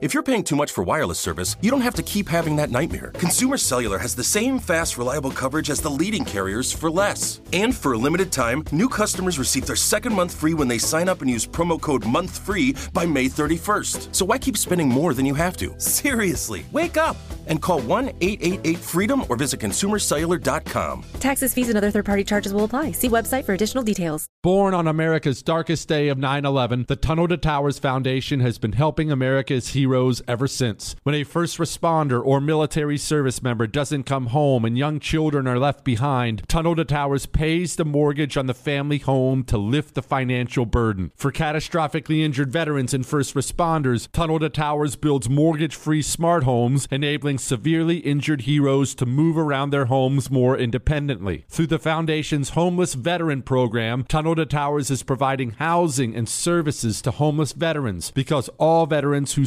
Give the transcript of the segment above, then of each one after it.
If you're paying too much for wireless service, you don't have to keep having that nightmare. Consumer Cellular has the same fast, reliable coverage as the leading carriers for less. And for a limited time, new customers receive their second month free when they sign up and use promo code MONTHFREE by May 31st. So why keep spending more than you have to? Seriously, wake up and call 1 888 freedom or visit consumercellular.com. Taxes, fees, and other third party charges will apply. See website for additional details. Born on America's darkest day of 9 11, the Tunnel to Towers Foundation has been helping America's heroes ever since. When a first responder or military service member doesn't come home and young children are left behind, Tunnel to Towers pays the mortgage on the family home to lift the financial burden. For catastrophically injured veterans and first responders, Tunnel to Towers builds mortgage free smart homes, enabling severely injured heroes to move around their homes more independently. Through the Foundation's Homeless Veteran Program, Tunnel to Towers is providing housing and services to homeless veterans because all veterans who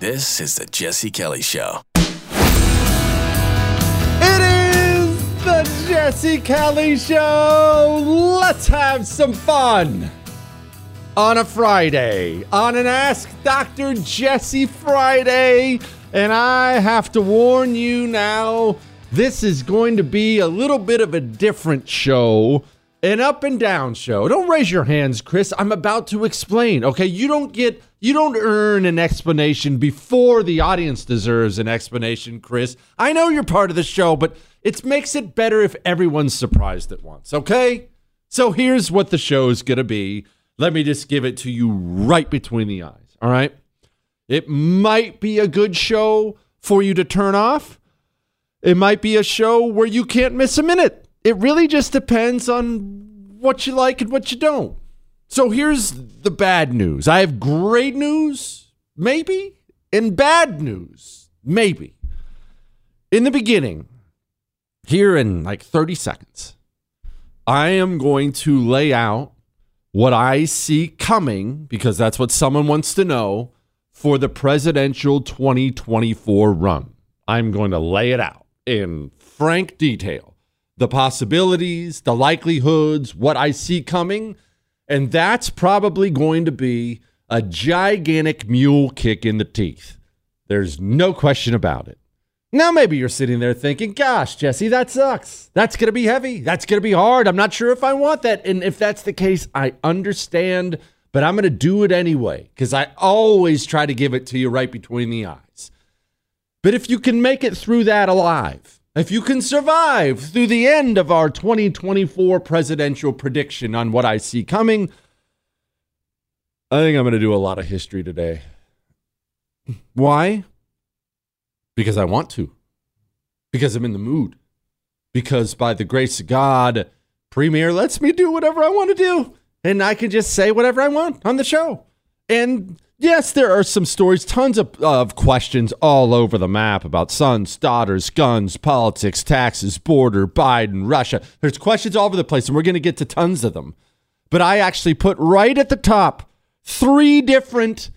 This is the Jesse Kelly Show. It is the Jesse Kelly Show. Let's have some fun on a Friday, on an Ask Dr. Jesse Friday. And I have to warn you now, this is going to be a little bit of a different show, an up and down show. Don't raise your hands, Chris. I'm about to explain. Okay, you don't get you don't earn an explanation before the audience deserves an explanation, Chris. I know you're part of the show, but it makes it better if everyone's surprised at once, okay? So here's what the show's to be. Let me just give it to you right between the eyes, all right? It might be a good show for you to turn off. It might be a show where you can't miss a minute. It really just depends on what you like and what you don't. So here's the bad news. I have great news, maybe, and bad news, maybe. In the beginning, here in like 30 seconds, I am going to lay out what I see coming because that's what someone wants to know for the presidential 2024 run. I'm going to lay it out in frank detail the possibilities, the likelihoods, what I see coming. And that's probably going to be a gigantic mule kick in the teeth. There's no question about it. Now, maybe you're sitting there thinking, gosh, Jesse, that sucks. That's going to be heavy. That's going to be hard. I'm not sure if I want that. And if that's the case, I understand, but I'm going to do it anyway because I always try to give it to you right between the eyes. But if you can make it through that alive, if you can survive through the end of our 2024 presidential prediction on what I see coming, I think I'm going to do a lot of history today. Why? Because I want to. Because I'm in the mood. Because by the grace of God, Premiere lets me do whatever I want to do. And I can just say whatever I want on the show. And yes, there are some stories, tons of, of questions all over the map about sons, daughters, guns, politics, taxes, border, Biden, Russia. There's questions all over the place, and we're going to get to tons of them. But I actually put right at the top three different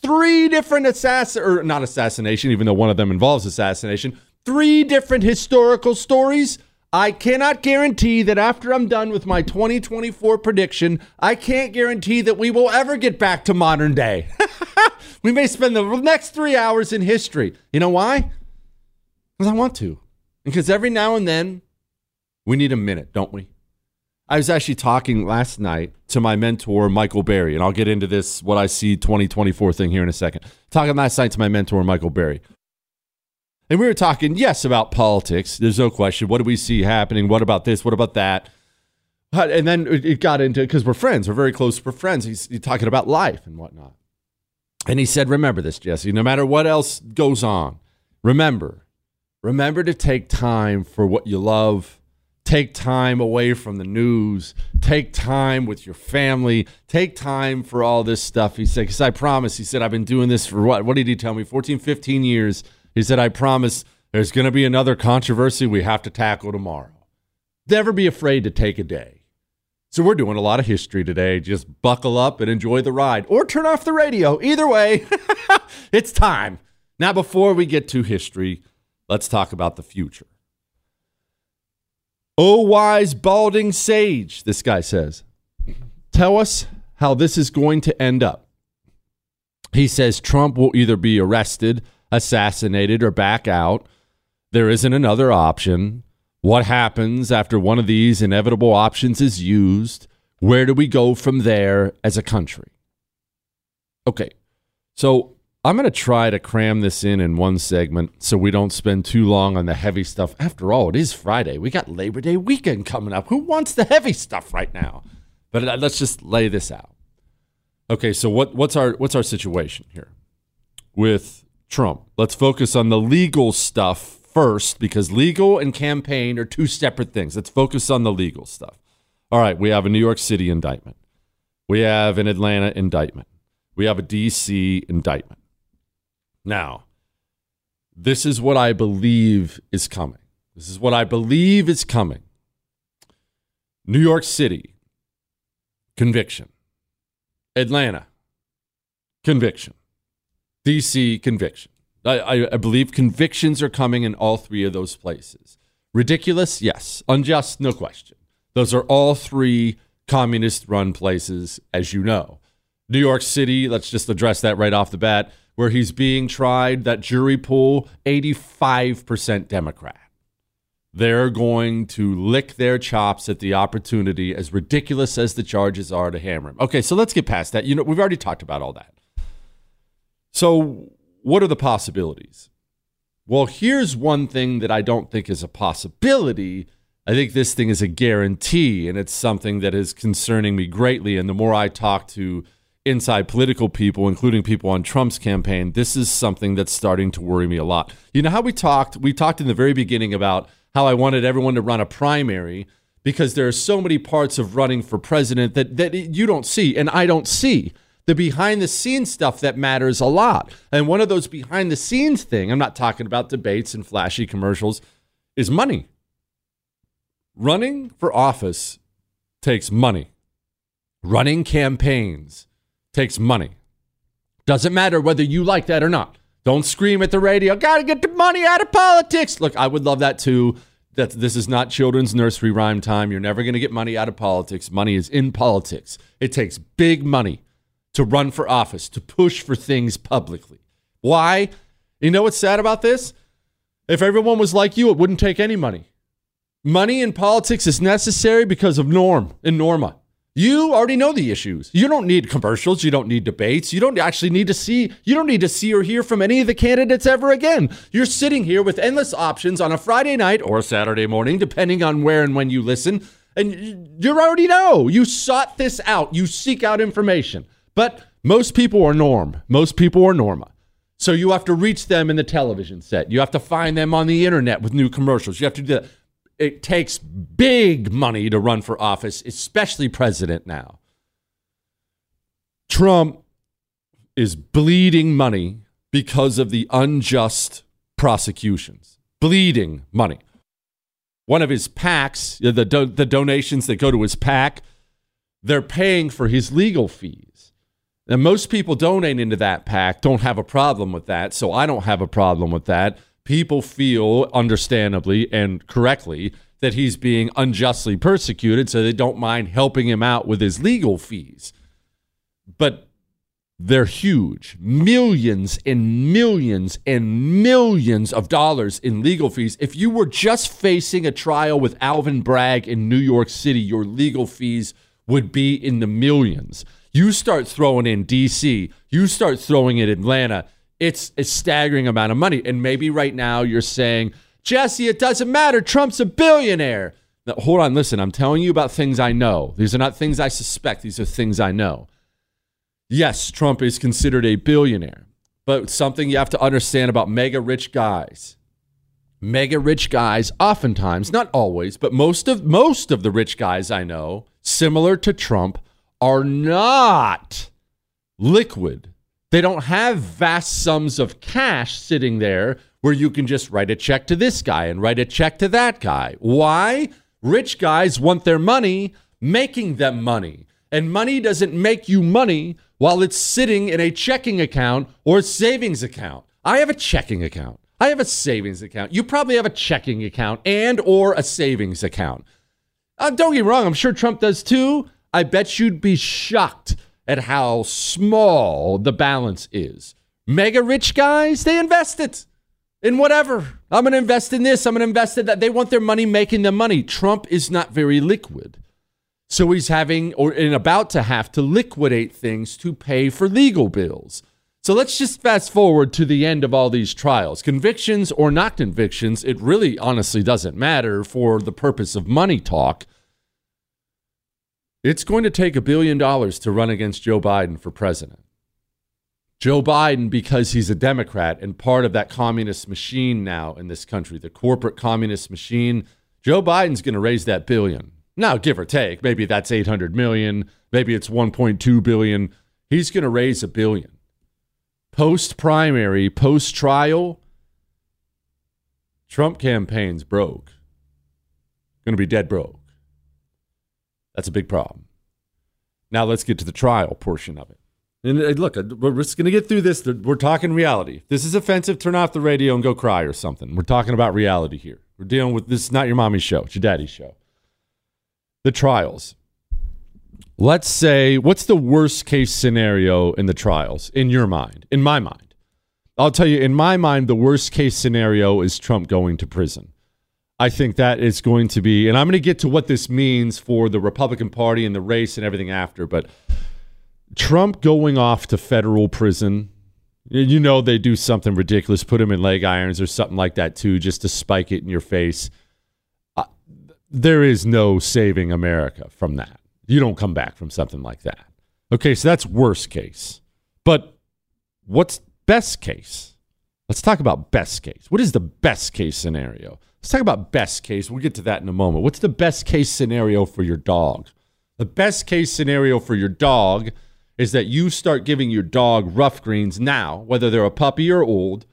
three different assassin or not assassination, even though one of them involves assassination, three different historical stories. I cannot guarantee that after I'm done with my 2024 prediction, I can't guarantee that we will ever get back to modern day. we may spend the next three hours in history. You know why? Because I want to. Because every now and then, we need a minute, don't we? I was actually talking last night to my mentor, Michael Berry, and I'll get into this, what I see 2024 thing here in a second. Talking last night to my mentor, Michael Berry. And we were talking, yes, about politics. There's no question. What do we see happening? What about this? What about that? And then it got into, because we're friends, we're very close, we're friends. He's, he's talking about life and whatnot. And he said, Remember this, Jesse, no matter what else goes on, remember, remember to take time for what you love take time away from the news, take time with your family, take time for all this stuff. He said, because I promise, he said, I've been doing this for what? What did he tell me? 14, 15 years. He said, I promise there's going to be another controversy we have to tackle tomorrow. Never be afraid to take a day. So we're doing a lot of history today. Just buckle up and enjoy the ride or turn off the radio. Either way, it's time. Now, before we get to history, let's talk about the future. O wise balding sage, this guy says, tell us how this is going to end up. He says Trump will either be arrested, assassinated, or back out. There isn't another option. What happens after one of these inevitable options is used? Where do we go from there as a country? Okay, so I'm going to try to cram this in in one segment so we don't spend too long on the heavy stuff. After all, it is Friday. We got Labor Day weekend coming up. Who wants the heavy stuff right now? But uh, let's just lay this out. Okay, so what, what's our what's our situation here with Trump? Let's focus on the legal stuff first because legal and campaign are two separate things. Let's focus on the legal stuff. All right, we have a New York City indictment. We have an Atlanta indictment. We have a DC indictment. Now, this is what I believe is coming. This is what I believe is coming. New York City, conviction. Atlanta, conviction. DC, conviction. I, I, believe convictions are coming in all three of those places. Ridiculous? Yes. Unjust? No question. Those are all three communist run places, as you know. New York City, let's just address that right off the bat where he's being tried, that jury pool, 85% Democrat. They're going to lick their chops at the opportunity, as ridiculous as the charges are, to hammer him. Okay, so let's get past that. You know, we've already talked about all that. So, what are the possibilities? Well, here's one thing that I don't think is a possibility. I think this thing is a guarantee, and it's something that is concerning me greatly. And the more I talk to inside political people, including people on Trump's campaign, this is something that's starting to worry me a lot. You know how we talked? We talked in the very beginning about how I wanted everyone to run a primary because there are so many parts of running for president that, that you don't see and I don't see. The behind the scenes stuff that matters a lot. And one of those behind the scenes thing, I'm not talking about debates and flashy commercials, is money. Running for office takes money. Running campaigns takes money. Doesn't matter whether you like that or not. Don't scream at the radio, gotta get the money out of politics. Look, I would love that too. That this is not children's nursery rhyme time. You're never gonna get money out of politics. Money is in politics. It takes big money to run for office, to push for things publicly. Why? You know what's sad about this? If everyone was like you, it wouldn't take any money. Money in politics is necessary because of norm and norma. You already know the issues. You don't need commercials. You don't need debates. You don't actually need to see, you don't need to see or hear from any of the candidates ever again. You're sitting here with endless options on a Friday night or a Saturday morning, depending on where and when you listen. And you already know. You sought this out. You seek out information. But most people are norm. Most people are norma. So you have to reach them in the television set. You have to find them on the internet with new commercials. You have to do that it takes big money to run for office, especially president now. Trump is bleeding money because of the unjust prosecutions. Bleeding money. One of his PACs, the, do- the donations that go to his PAC, they're paying for his legal fees. And most people donating into that PAC don't have a problem with that, so I don't have a problem with that people feel, understandably and correctly, that he's being unjustly persecuted, so they don't mind helping him out with his legal fees. But they're huge millions and millions and millions of dollars in legal fees. If you were just facing a trial with Alvin Bragg in New York City, your legal fees would be in the millions. You start throwing in DC, you start throwing in Atlanta, it's a staggering amount of money. And maybe right now you're saying, Jesse, it doesn't matter. Trump's a billionaire. Now, hold on, listen. I'm telling you about things I know. These are not things I suspect, these are things I know. Yes, Trump is considered a billionaire, but something you have to understand about mega rich guys. Mega rich guys, oftentimes, not always, but most of most of the rich guys I know, similar to Trump, are not liquid they don't have vast sums of cash sitting there where you can just write a check to this guy and write a check to that guy. Why? Rich guys want their money making them money. And money doesn't make you money while it's sitting in a checking account or savings account. I have a checking account. I have a savings account. You probably have a checking account and or a savings account. Uh, don't get me wrong, I'm sure Trump does too. I bet you'd be shocked at how small the balance is. Mega rich guys, they invest it in whatever. I'm going to invest in this. I'm going to invest in that. They want their money making them money. Trump is not very liquid. So he's having or and about to have to liquidate things to pay for legal bills. So let's just fast forward to the end of all these trials. Convictions or not convictions, it really honestly doesn't matter for the purpose of money talk. It's going to take a billion dollars to run against Joe Biden for president. Joe Biden, because he's a Democrat and part of that communist machine now in this country, the corporate communist machine, Joe Biden's going to raise that billion. Now, give or take, maybe that's 800 million, maybe it's 1.2 billion. He's going to raise a billion. Post primary, post trial, Trump campaign's broke. Going to be dead broke. That's a big problem. Now let's get to the trial portion of it. And uh, look, uh, we're just going to get through this. We're talking reality. If this is offensive, turn off the radio and go cry or something. We're talking about reality here. We're dealing with this is not your mommy's show, it's your daddy's show. The trials. Let's say, what's the worst case scenario in the trials in your mind? In my mind, I'll tell you, in my mind, the worst case scenario is Trump going to prison. I think that is going to be, and I'm going to get to what this means for the Republican Party and the race and everything after, but Trump going off to federal prison, you know, they do something ridiculous, put him in leg irons or something like that too, just to spike it in your face. Uh, there is no saving America from that. You don't come back from something like that. Okay, so that's worst case. But what's best case? Let's talk about best case. What is the best case scenario? Let's talk about best case. We'll get to that in a moment. What's the best case scenario for your dog? The best case scenario for your dog is that you start giving your dog rough greens now, whether they're a puppy or old,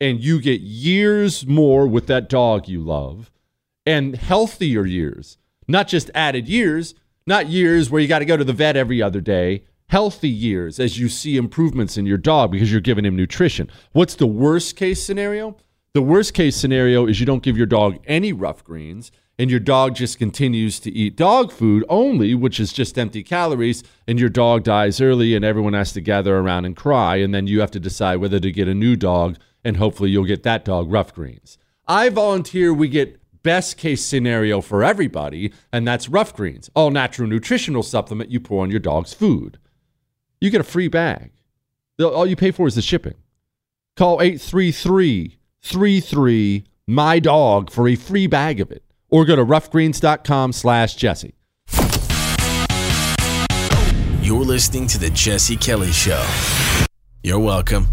and you get years more with that dog you love and healthier years, not just added years, not years where you got to go to the vet every other day, healthy years as you see improvements in your dog because you're giving him nutrition. What's the worst case scenario? The worst case scenario is you don't give your dog any rough greens and your dog just continues to eat dog food only, which is just empty calories, and your dog dies early and everyone has to gather around and cry. And then you have to decide whether to get a new dog and hopefully you'll get that dog rough greens. I volunteer we get best case scenario for everybody, and that's rough greens, all natural nutritional supplement you pour on your dog's food. You get a free bag. All you pay for is the shipping. Call 833 33 my dog for a free bag of it or go to roughgreens.com slash jesse you're listening to the jesse kelly show you're welcome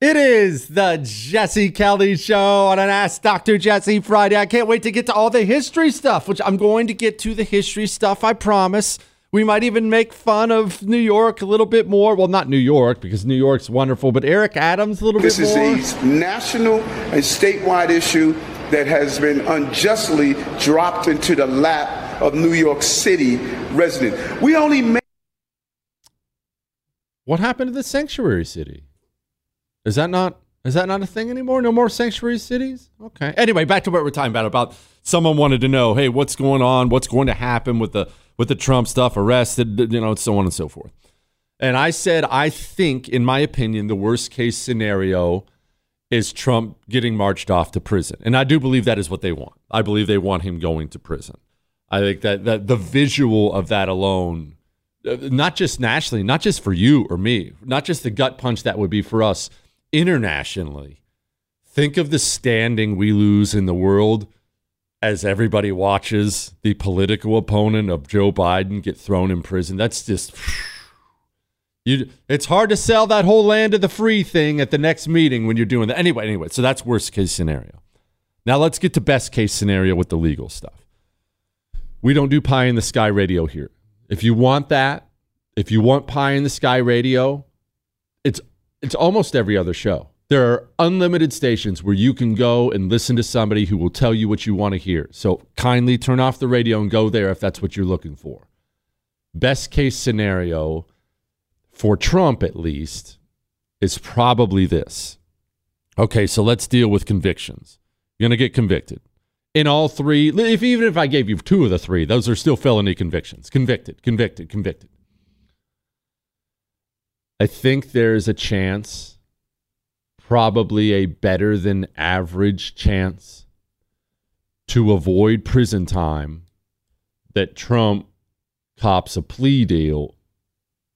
it is the Jesse Kelly Show on an Ask Dr. Jesse Friday. I can't wait to get to all the history stuff, which I'm going to get to the history stuff, I promise. We might even make fun of New York a little bit more. Well, not New York because New York's wonderful, but Eric Adams a little this bit more. This is a national and statewide issue that has been unjustly dropped into the lap of New York City residents. We only make. What happened to the sanctuary city? Is that not is that not a thing anymore? No more sanctuary cities? Okay. Anyway, back to what we're talking about. About someone wanted to know, hey, what's going on? What's going to happen with the with the Trump stuff, arrested, you know, so on and so forth. And I said, I think, in my opinion, the worst case scenario is Trump getting marched off to prison. And I do believe that is what they want. I believe they want him going to prison. I think that, that the visual of that alone, uh, not just nationally, not just for you or me, not just the gut punch that would be for us internationally. Think of the standing we lose in the world as everybody watches the political opponent of Joe Biden get thrown in prison. That's just you it's hard to sell that whole land of the free thing at the next meeting when you're doing that. Anyway, anyway, so that's worst case scenario. Now let's get to best case scenario with the legal stuff. We don't do pie in the sky radio here. If you want that, if you want pie in the sky radio, it's it's almost every other show. There are unlimited stations where you can go and listen to somebody who will tell you what you want to hear. So kindly turn off the radio and go there if that's what you're looking for. Best case scenario for Trump, at least, is probably this. Okay, so let's deal with convictions. You're going to get convicted. In all three, if even if I gave you two of the three, those are still felony convictions. Convicted, convicted, convicted. I think there's a chance probably a better than average chance to avoid prison time that Trump cops a plea deal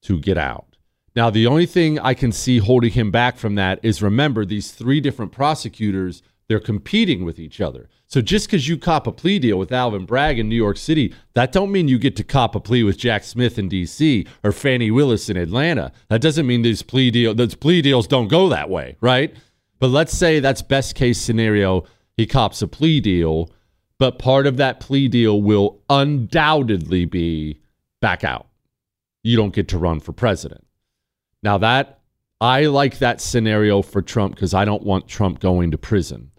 to get out. Now, the only thing I can see holding him back from that is remember, these three different prosecutors, they're competing with each other. So just because you cop a plea deal with Alvin Bragg in New York City, that don't mean you get to cop a plea with Jack Smith in D.C. or Fani Willis in Atlanta. That doesn't mean these plea deal those plea deals don't go that way, right? But let's say that's best case scenario. He cops a plea deal, but part of that plea deal will undoubtedly be back out. You don't get to run for president. Now that I like that scenario for Trump because I don't want Trump going to prison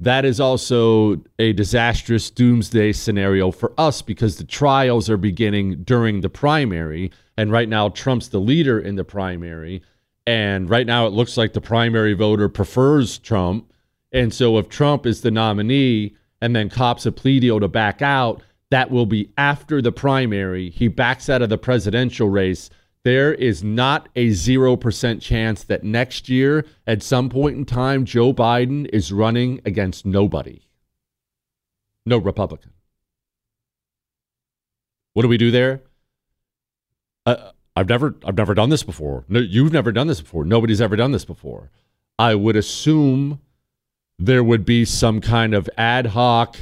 that is also a disastrous doomsday scenario for us because the trials are beginning during the primary. And right now, Trump's the leader in the primary. And right now, it looks like the primary voter prefers Trump. And so, if Trump is the nominee and then cops a plea deal to back out, that will be after the primary. He backs out of the presidential race there is not a 0% chance that next year, at some point in time, Joe Biden is running against nobody. No Republican. What do we do there? Uh, I've never, I've never done this before. No, you've never done this before. Nobody's ever done this before. I would assume there would be some kind of ad hoc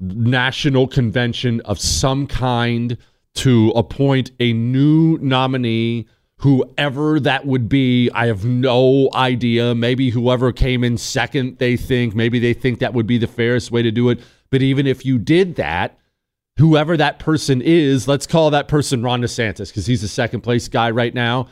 national convention of some kind to appoint a new nominee, whoever that would be. I have no idea. Maybe whoever came in second, they think, maybe they think that would be the fairest way to do it. But even if you did that, whoever that person is, let's call that person Ron DeSantis because he's the second place guy right now.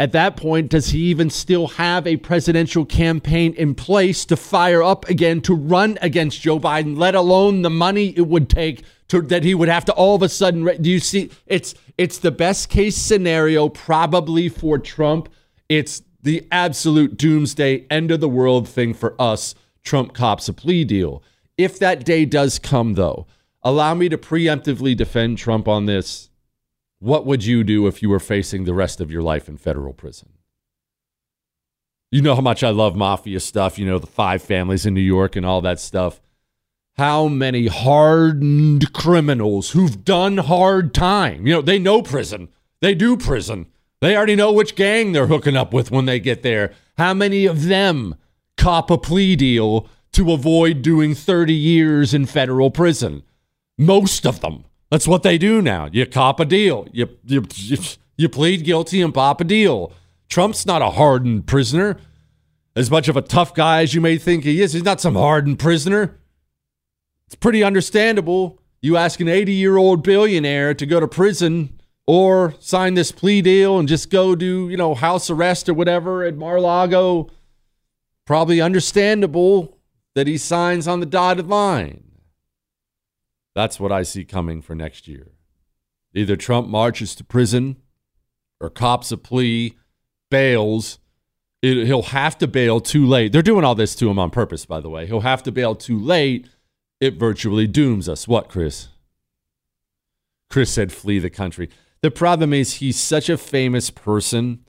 At that point, does he even still have a presidential campaign in place to fire up again to run against Joe Biden, let alone the money it would take to, that he would have to all of a sudden. Do you see? It's it's the best case scenario probably for Trump. It's the absolute doomsday end of the world thing for us. Trump cops a plea deal. If that day does come, though, allow me to preemptively defend Trump on this. What would you do if you were facing the rest of your life in federal prison? You know how much I love mafia stuff, you know, the five families in New York and all that stuff. How many hardened criminals who've done hard time, you know, they know prison, they do prison, they already know which gang they're hooking up with when they get there. How many of them cop a plea deal to avoid doing 30 years in federal prison? Most of them. That's what they do now. You cop a deal. You, you, you, you plead guilty and pop a deal. Trump's not a hardened prisoner. As much of a tough guy as you may think he is, he's not some hardened prisoner. It's pretty understandable. You ask an 80 year old billionaire to go to prison or sign this plea deal and just go do, you know, house arrest or whatever at Mar-Lago. Probably understandable that he signs on the dotted line. That's what I see coming for next year. Either Trump marches to prison or cops a plea, bails. It, he'll have to bail too late. They're doing all this to him on purpose, by the way. He'll have to bail too late. It virtually dooms us. What, Chris? Chris said, flee the country. The problem is, he's such a famous person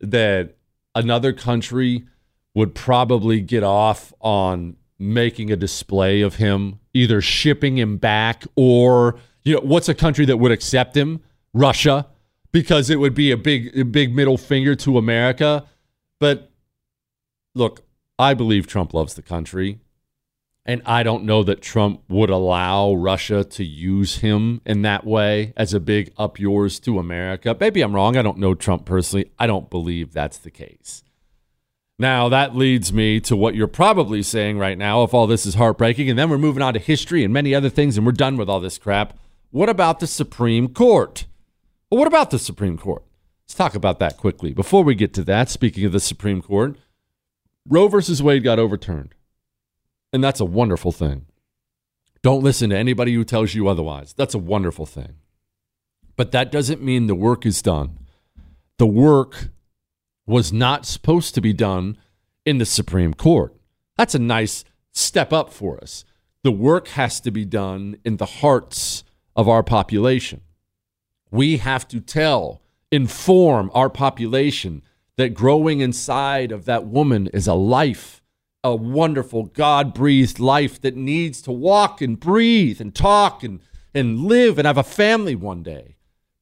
that another country would probably get off on making a display of him, either shipping him back or, you know, what's a country that would accept him? Russia, because it would be a big, a big middle finger to America. But look, I believe Trump loves the country. And I don't know that Trump would allow Russia to use him in that way as a big up yours to America. Maybe I'm wrong. I don't know Trump personally. I don't believe that's the case. Now, that leads me to what you're probably saying right now if all this is heartbreaking. And then we're moving on to history and many other things, and we're done with all this crap. What about the Supreme Court? Well, what about the Supreme Court? Let's talk about that quickly. Before we get to that, speaking of the Supreme Court, Roe versus Wade got overturned. And that's a wonderful thing. Don't listen to anybody who tells you otherwise. That's a wonderful thing. But that doesn't mean the work is done. The work was not supposed to be done in the Supreme Court. That's a nice step up for us. The work has to be done in the hearts of our population. We have to tell, inform our population that growing inside of that woman is a life, a wonderful God breathed life that needs to walk and breathe and talk and, and live and have a family one day.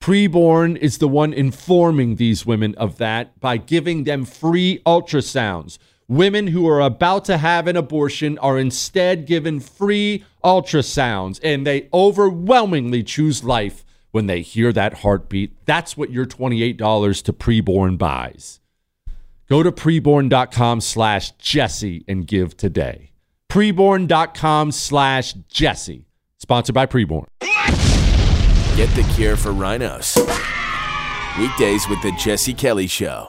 Preborn is the one informing these women of that by giving them free ultrasounds. Women who are about to have an abortion are instead given free ultrasounds, and they overwhelmingly choose life when they hear that heartbeat. That's what your $28 to preborn buys. Go to preborn.com slash Jesse and give today. Preborn.com slash Jesse. Sponsored by Preborn. Get the cure for RINOs. Weekdays with the Jesse Kelly Show.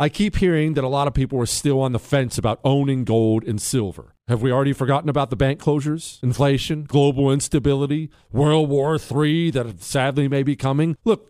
I keep hearing that a lot of people are still on the fence about owning gold and silver. Have we already forgotten about the bank closures, inflation, global instability, World War III that sadly may be coming? Look,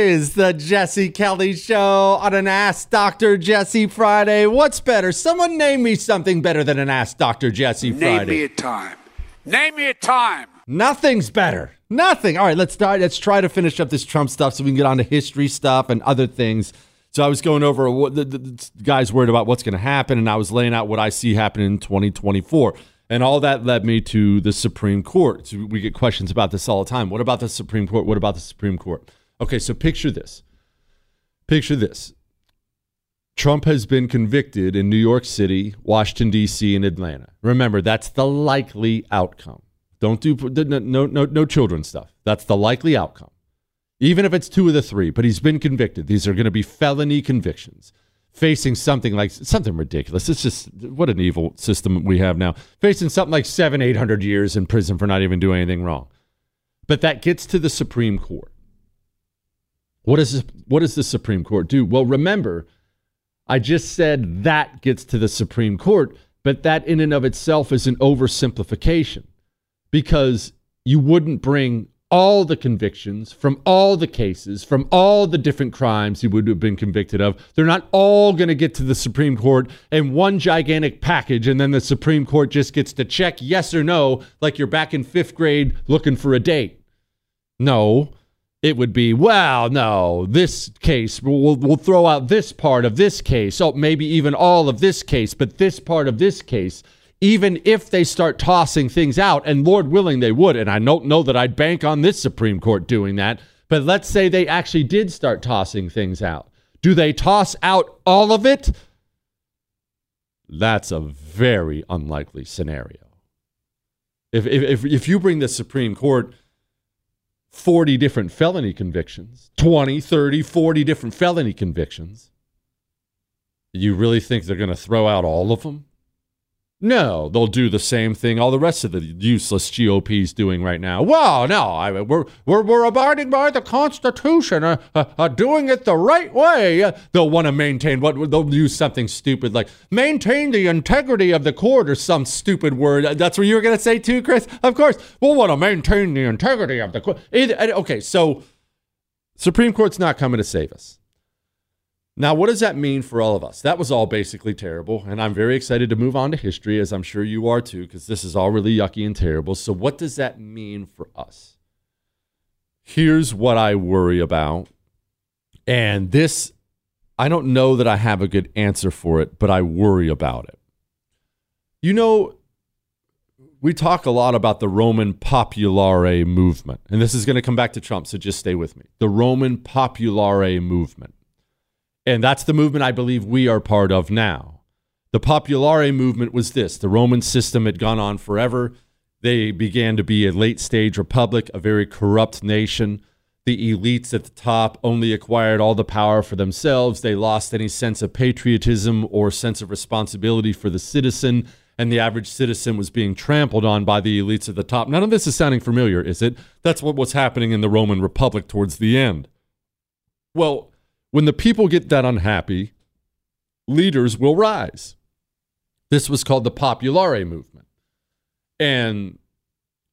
is the Jesse Kelly Show on an Ask Dr. Jesse Friday. What's better? Someone name me something better than an Ask Dr. Jesse Friday. Name me a time. Name me a time. Nothing's better. Nothing. All right, let's start. Let's try to finish up this Trump stuff so we can get on to history stuff and other things. So I was going over what the, the, the guys worried about what's going to happen, and I was laying out what I see happening in 2024. And all that led me to the Supreme Court. So we get questions about this all the time. What about the Supreme Court? What about the Supreme Court? Okay, so picture this. Picture this. Trump has been convicted in New York City, Washington, D.C., and Atlanta. Remember, that's the likely outcome. Don't do no, no, no children stuff. That's the likely outcome. Even if it's two of the three, but he's been convicted. These are going to be felony convictions. Facing something like something ridiculous. It's just what an evil system we have now. Facing something like seven, eight hundred years in prison for not even doing anything wrong. But that gets to the Supreme Court. What, is, what does the Supreme Court do? Well, remember, I just said that gets to the Supreme Court, but that in and of itself is an oversimplification because you wouldn't bring all the convictions from all the cases, from all the different crimes he would have been convicted of. They're not all going to get to the Supreme Court in one gigantic package, and then the Supreme Court just gets to check yes or no, like you're back in fifth grade looking for a date. No, it would be, well, no, this case, we'll, we'll throw out this part of this case, oh, maybe even all of this case, but this part of this case, even if they start tossing things out, and Lord willing they would, and I don't know that I'd bank on this Supreme Court doing that, but let's say they actually did start tossing things out. Do they toss out all of it? That's a very unlikely scenario. If, if, if you bring the Supreme Court 40 different felony convictions, 20, 30, 40 different felony convictions. You really think they're going to throw out all of them? No, they'll do the same thing all the rest of the useless GOP's doing right now. Well, no, I we're, we're, we're abiding by the Constitution, uh, uh, uh, doing it the right way. They'll want to maintain what they'll use something stupid like maintain the integrity of the court or some stupid word. That's what you were going to say too, Chris? Of course, we'll want to maintain the integrity of the court. okay, so Supreme Court's not coming to save us. Now, what does that mean for all of us? That was all basically terrible, and I'm very excited to move on to history, as I'm sure you are too, because this is all really yucky and terrible. So, what does that mean for us? Here's what I worry about, and this, I don't know that I have a good answer for it, but I worry about it. You know, we talk a lot about the Roman Populare movement, and this is going to come back to Trump, so just stay with me. The Roman Populare movement. And that's the movement I believe we are part of now. The Populare movement was this the Roman system had gone on forever. They began to be a late stage republic, a very corrupt nation. The elites at the top only acquired all the power for themselves. They lost any sense of patriotism or sense of responsibility for the citizen, and the average citizen was being trampled on by the elites at the top. None of this is sounding familiar, is it? That's what was happening in the Roman Republic towards the end. Well, when the people get that unhappy, leaders will rise. This was called the Populare movement. And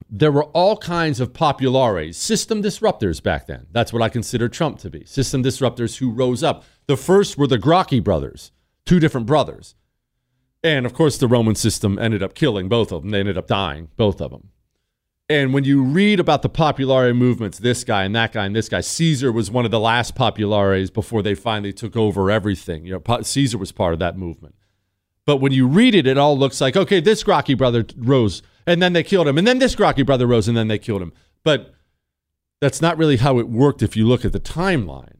there were all kinds of populares, system disruptors back then. That's what I consider Trump to be system disruptors who rose up. The first were the Gracchi brothers, two different brothers. And of course, the Roman system ended up killing both of them. They ended up dying, both of them. And when you read about the Populare movements, this guy and that guy and this guy, Caesar was one of the last Populares before they finally took over everything. You know, Caesar was part of that movement. But when you read it, it all looks like, okay, this Gracchi brother rose and then they killed him. And then this Gracchi brother rose and then they killed him. But that's not really how it worked if you look at the timeline.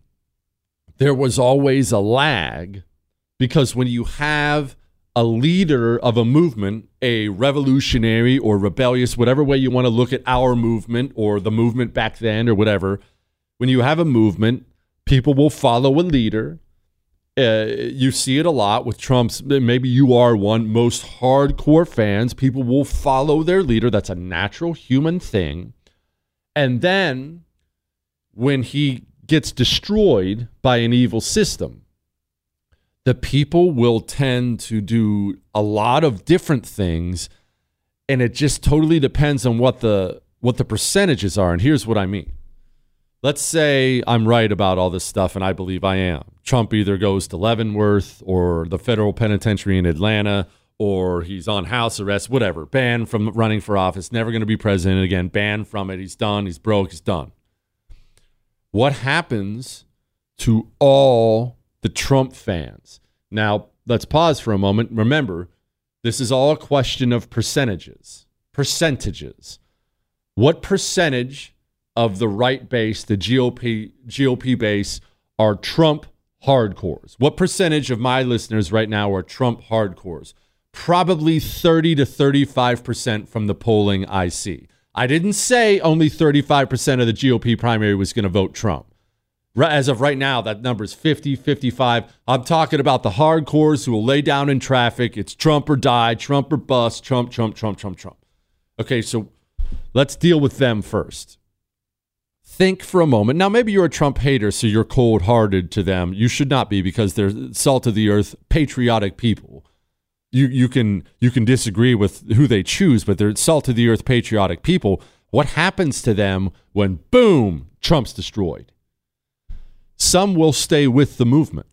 There was always a lag because when you have a leader of a movement, a revolutionary or rebellious, whatever way you want to look at our movement or the movement back then or whatever, when you have a movement, people will follow a leader. Uh, you see it a lot with Trump's, maybe you are one, most hardcore fans. People will follow their leader. That's a natural human thing. And then when he gets destroyed by an evil system, the people will tend to do a lot of different things and it just totally depends on what the what the percentages are. And here's what i mean. Let's say i'm right about all this stuff and i believe i am. Trump either goes to leavenworth or the federal penitentiary in atlanta or he's on house arrest whatever. Banned from running for office never going to be president again. Banned from it. He's done. He's broke. He's done. What happens to all the Trump fans. Now, let's pause for a moment. Remember, this is all a question of percentages. Percentages. What percentage of the right base, the GOP GOP base, are Trump hardcores? What percentage of my listeners right now are Trump hardcores? Probably 30 to 35% from the polling I see. I didn't say only 35% of the GOP primary was going to vote Trump. As of right now, that number is 50, 55. I'm talking about the hardcores who will lay down in traffic. It's Trump or die, Trump or bust, Trump, Trump, Trump, Trump, Trump. Okay, so let's deal with them first. Think for a moment. Now, maybe you're a Trump hater, so you're cold hearted to them. You should not be because they're salt of the earth, patriotic people. You, you, can, you can disagree with who they choose, but they're salt of the earth, patriotic people. What happens to them when, boom, Trump's destroyed? Some will stay with the movement.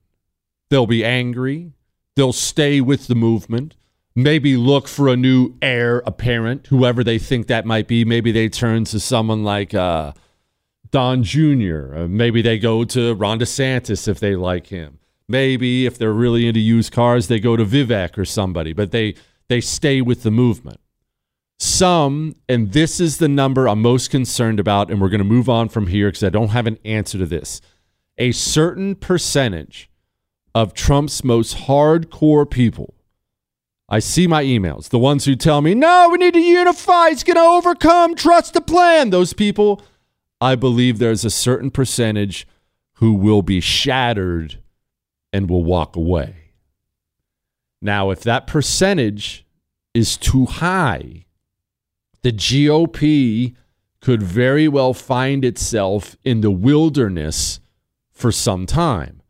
They'll be angry. They'll stay with the movement. Maybe look for a new heir apparent, whoever they think that might be. Maybe they turn to someone like uh, Don Jr. Uh, maybe they go to Ron DeSantis if they like him. Maybe if they're really into used cars, they go to Vivek or somebody, but they, they stay with the movement. Some, and this is the number I'm most concerned about, and we're going to move on from here because I don't have an answer to this a certain percentage of Trump's most hardcore people. I see my emails, the ones who tell me, no, we need to unify, it's going to overcome, trust the plan. Those people, I believe there's a certain percentage who will be shattered and will walk away. Now, if that percentage is too high, the GOP could very well find itself in the wilderness for some time.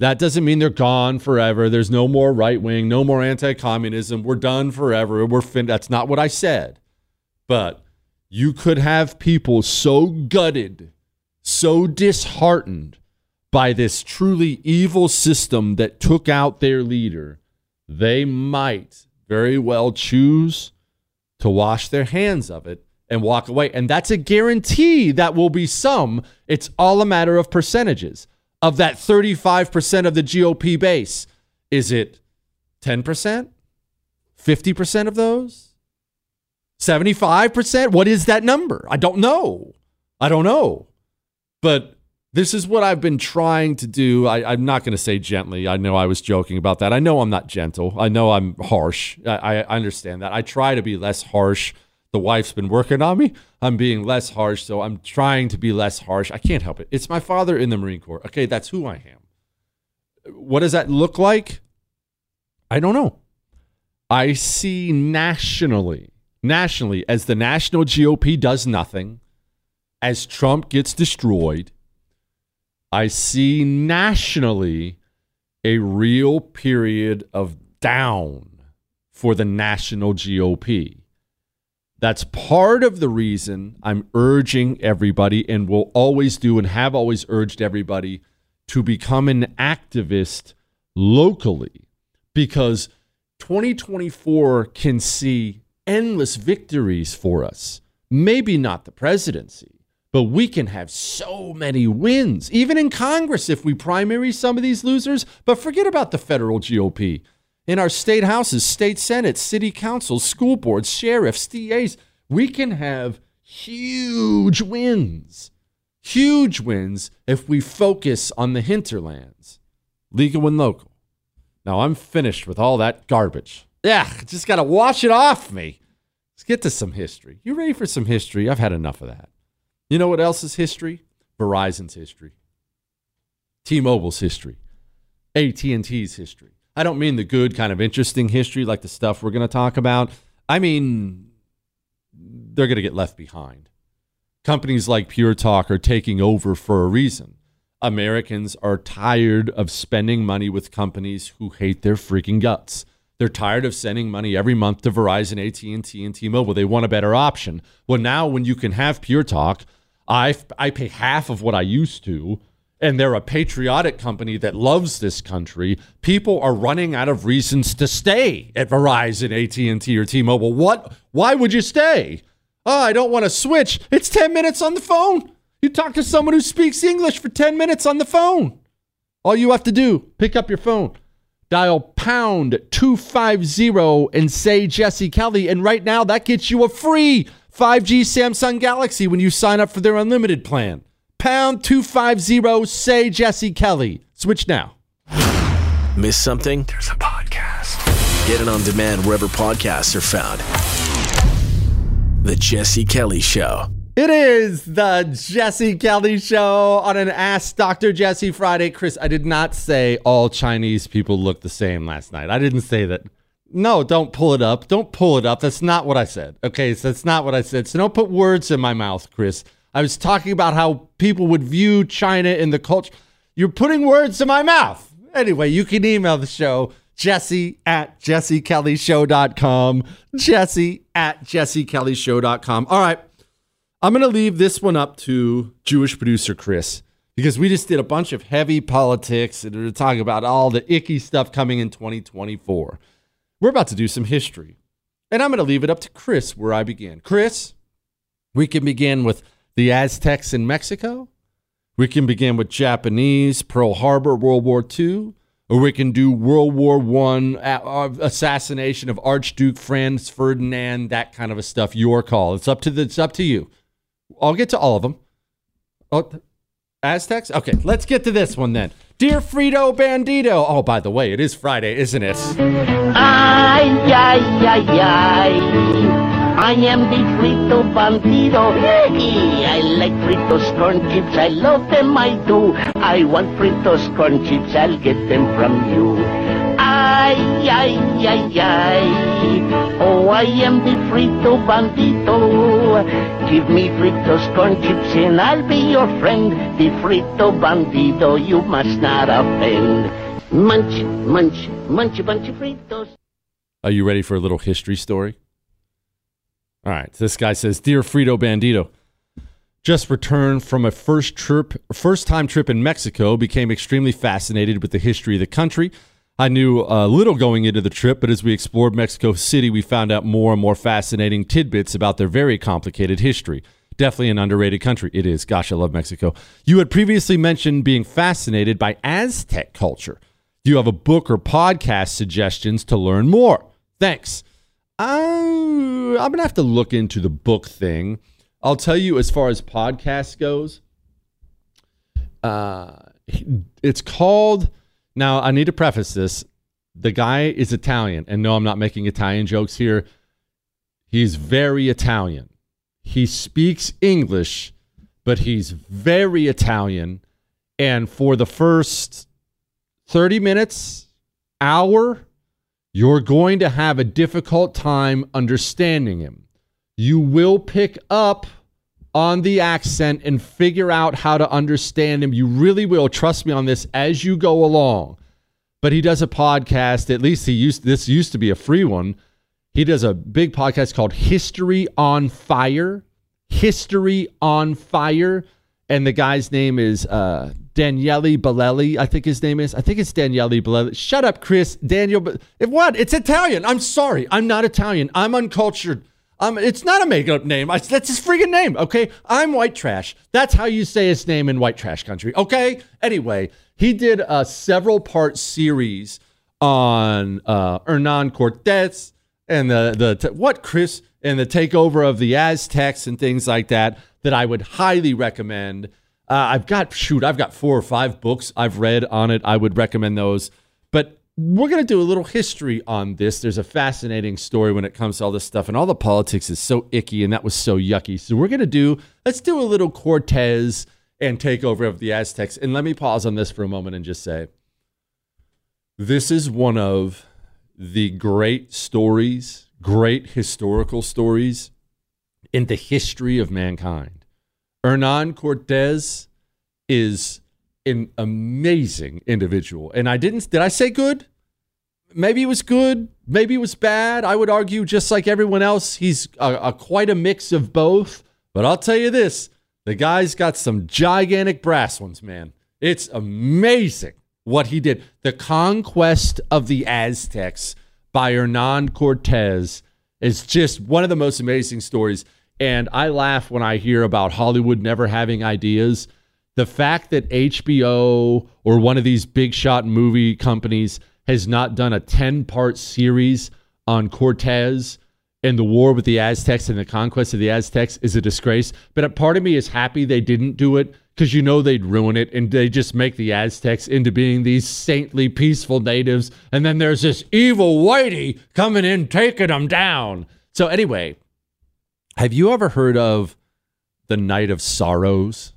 That doesn't mean they're gone forever. There's no more right wing, no more anti communism. We're done forever. We're fin- That's not what I said. But you could have people so gutted, so disheartened by this truly evil system that took out their leader, they might very well choose to wash their hands of it and walk away. And that's a guarantee that will be some. It's all a matter of percentages. Of that 35% of the GOP base, is it 10%? 50% of those? 75%? What is that number? I don't know. I don't know. But this is what I've been trying to do. I, am not going to say gently. I know I was joking about that. I know I'm not gentle. I know I'm harsh. I, I understand that. I try to be less harsh. The wife's been working on me. I'm being less harsh. So I'm trying to be less harsh. I can't help it. It's my father in the Marine Corps. Okay, that's who I am. What does that look like? I don't know. I see nationally, nationally, as the national GOP does nothing, as Trump gets destroyed I see nationally a real period of down for the national GOP. That's part of the reason I'm urging everybody and will always do and have always urged everybody to become an activist locally because 2024 can see endless victories for us. Maybe not the presidency, but we can have so many wins, even in Congress if we primary some of these losers. But forget about the federal GOP. In our state houses, state senates, city councils, school boards, sheriffs, DAs, we can have huge wins. Huge wins if we focus on the hinterlands, legal and local. Now I'm finished with all that garbage. Yeah, just got to wash it off me. Let's get to some history. You ready for some history? I've had enough of that. You know what else is history? Verizon's history. T-Mobile's history. AT&T's history. I don't mean the good kind of interesting history like the stuff we're going to talk about. I mean they're going to get left behind. Companies like Pure Talk are taking over for a reason. Americans are tired of spending money with companies who hate their freaking guts. They're tired of sending money every month to Verizon, AT&T, and T-Mobile. They want a better option. Well, now when you can have Pure Talk I, I pay half of what I used to, and they're a patriotic company that loves this country. People are running out of reasons to stay at Verizon, AT&T, or T-Mobile. What? Why would you stay? Oh, I don't want to switch. It's 10 minutes on the phone. You talk to someone who speaks English for 10 minutes on the phone. All you have to do, pick up your phone, dial pound 250 and say Jesse Kelly. And right now, that gets you a free 5G Samsung Galaxy when you sign up for their unlimited plan. Pound 250, say Jesse Kelly. Switch now. Miss something? There's a podcast. Get it on demand wherever podcasts are found. The Jesse Kelly Show. It is the Jesse Kelly Show on an Ask Dr. Jesse Friday. Chris, I did not say all Chinese people look the same last night. I didn't say that. No, don't pull it up. Don't pull it up. That's not what I said. Okay, so that's not what I said. So don't put words in my mouth, Chris. I was talking about how people would view China in the culture. You're putting words in my mouth. Anyway, you can email the show, jesse at jessekellyshow.com. Jesse at jessekellyshow.com. All right. I'm going to leave this one up to Jewish producer Chris because we just did a bunch of heavy politics and we're talking about all the icky stuff coming in 2024. We're about to do some history. And I'm going to leave it up to Chris where I begin. Chris, we can begin with the Aztecs in Mexico. We can begin with Japanese, Pearl Harbor, World War II. Or we can do World War One uh, assassination of Archduke Franz Ferdinand, that kind of a stuff. Your call. It's up to the, it's up to you. I'll get to all of them. Oh, Aztecs? Okay, let's get to this one then. Dear Frito Bandito. Oh, by the way, it is Friday, isn't it? Ay, ay, ay, ay. I am the Frito Bandito. I like Fritos corn chips. I love them, I do. I want Fritos corn chips. I'll get them from you. Ay, ay, ay, ay. Oh, I am the Frito Bandito. Give me Fritos corn chips and I'll be your friend. The Frito Bandito, you must not offend. Munch, munch, munch bunch of Fritos. Are you ready for a little history story? All right. This guy says Dear Frito Bandito, just returned from a first trip, first time trip in Mexico, became extremely fascinated with the history of the country. I knew a little going into the trip, but as we explored Mexico City, we found out more and more fascinating tidbits about their very complicated history. Definitely an underrated country. It is. Gosh, I love Mexico. You had previously mentioned being fascinated by Aztec culture. Do you have a book or podcast suggestions to learn more? Thanks. I'm to have to look into the book thing. I'll tell you as far as podcast goes, uh, it's called. Now, I need to preface this. The guy is Italian, and no, I'm not making Italian jokes here. He's very Italian. He speaks English, but he's very Italian. And for the first 30 minutes, hour, you're going to have a difficult time understanding him you will pick up on the accent and figure out how to understand him. You really will. Trust me on this as you go along. But he does a podcast, at least he used this used to be a free one. He does a big podcast called History on Fire. History on Fire. And the guy's name is uh, Daniele Bolelli, I think his name is. I think it's Daniele Bolelli. Shut up, Chris. Daniel. If what? It's Italian. I'm sorry. I'm not Italian. I'm uncultured. Um, it's not a makeup name. I, that's his freaking name. Okay, I'm white trash. That's how you say his name in white trash country. Okay. Anyway, he did a several part series on uh, Hernan Cortez and the the what Chris and the takeover of the Aztecs and things like that. That I would highly recommend. Uh, I've got shoot, I've got four or five books I've read on it. I would recommend those. But we're going to do a little history on this. There's a fascinating story when it comes to all this stuff, and all the politics is so icky, and that was so yucky. So we're going to do, let's do a little Cortez and takeover of the Aztecs. And let me pause on this for a moment and just say, this is one of the great stories, great historical stories in the history of mankind. Hernan Cortez is an amazing individual. And I didn't, did I say good? maybe it was good, maybe it was bad. I would argue, just like everyone else, he's a, a, quite a mix of both. But I'll tell you this the guy's got some gigantic brass ones, man. It's amazing what he did. The conquest of the Aztecs by Hernan Cortez is just one of the most amazing stories. And I laugh when I hear about Hollywood never having ideas. The fact that HBO or one of these big shot movie companies has not done a 10 part series on Cortez and the war with the Aztecs and the conquest of the Aztecs is a disgrace. But a part of me is happy they didn't do it because you know they'd ruin it and they just make the Aztecs into being these saintly, peaceful natives. And then there's this evil whitey coming in, taking them down. So, anyway, have you ever heard of the Night of Sorrows?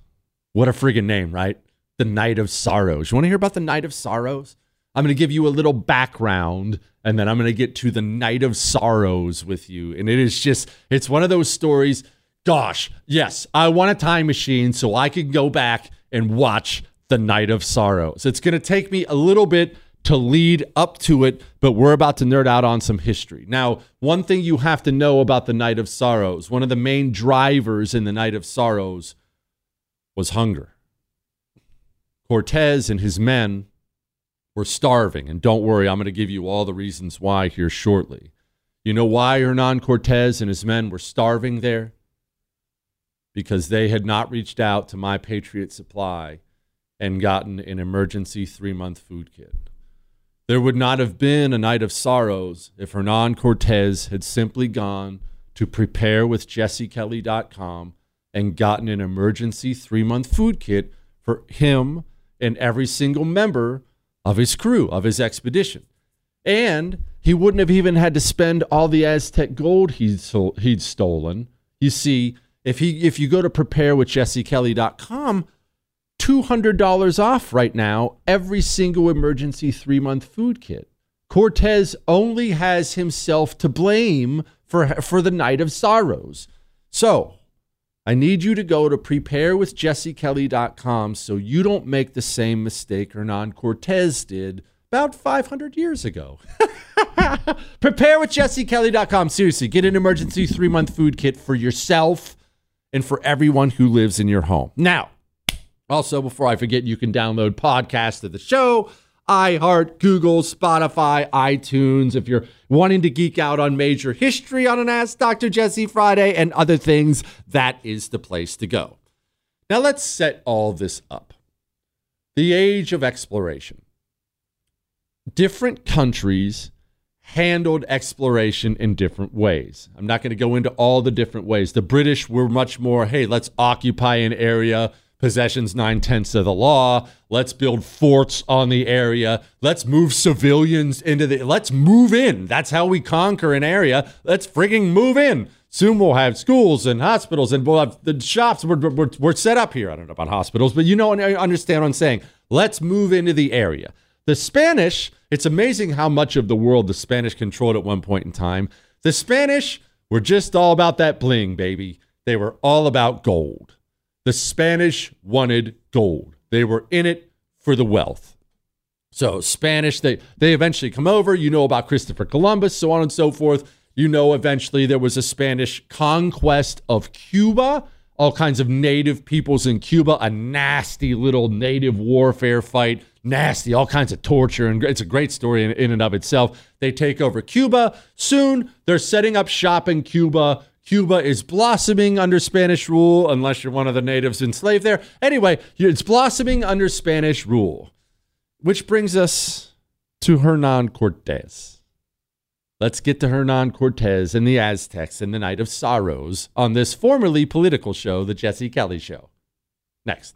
What a friggin' name, right? The Night of Sorrows. You want to hear about the Night of Sorrows? I'm going to give you a little background and then I'm going to get to the night of sorrows with you. And it is just, it's one of those stories. Gosh, yes, I want a time machine so I can go back and watch the night of sorrows. It's going to take me a little bit to lead up to it, but we're about to nerd out on some history. Now, one thing you have to know about the night of sorrows, one of the main drivers in the night of sorrows was hunger. Cortez and his men were starving. And don't worry, I'm going to give you all the reasons why here shortly. You know why Hernan Cortez and his men were starving there? Because they had not reached out to My Patriot Supply and gotten an emergency three month food kit. There would not have been a night of sorrows if Hernan Cortez had simply gone to preparewithjessekelly.com and gotten an emergency three month food kit for him and every single member of his crew, of his expedition. And he wouldn't have even had to spend all the Aztec gold he'd, he'd stolen. You see, if he if you go to preparewithjessekelly.com, $200 off right now every single emergency 3-month food kit. Cortez only has himself to blame for for the night of sorrows. So, I need you to go to preparewithjessekelly.com so you don't make the same mistake Hernan Cortez did about 500 years ago. preparewithjessekelly.com. Seriously, get an emergency three month food kit for yourself and for everyone who lives in your home. Now, also, before I forget, you can download podcasts of the show iHeart, Google, Spotify, iTunes. If you're wanting to geek out on major history on an Ask Dr. Jesse Friday and other things, that is the place to go. Now, let's set all this up. The age of exploration. Different countries handled exploration in different ways. I'm not going to go into all the different ways. The British were much more, hey, let's occupy an area possessions nine tenths of the law. Let's build forts on the area. Let's move civilians into the. Let's move in. That's how we conquer an area. Let's frigging move in. Soon we'll have schools and hospitals and we'll have the shops. We're, we're, we're set up here. I don't know about hospitals, but you know, and I understand what I'm saying. Let's move into the area. The Spanish, it's amazing how much of the world the Spanish controlled at one point in time. The Spanish were just all about that bling, baby. They were all about gold. The Spanish wanted gold. They were in it for the wealth. So Spanish, they they eventually come over. You know about Christopher Columbus, so on and so forth. You know eventually there was a Spanish conquest of Cuba, all kinds of native peoples in Cuba, a nasty little native warfare fight, nasty, all kinds of torture, and it's a great story in, in and of itself. They take over Cuba. Soon they're setting up shop in Cuba Cuba is blossoming under Spanish rule, unless you're one of the natives enslaved there. Anyway, it's blossoming under Spanish rule, which brings us to Hernan Cortez. Let's get to Hernan Cortez and the Aztecs and the Night of Sorrows on this formerly political show, The Jesse Kelly Show. Next.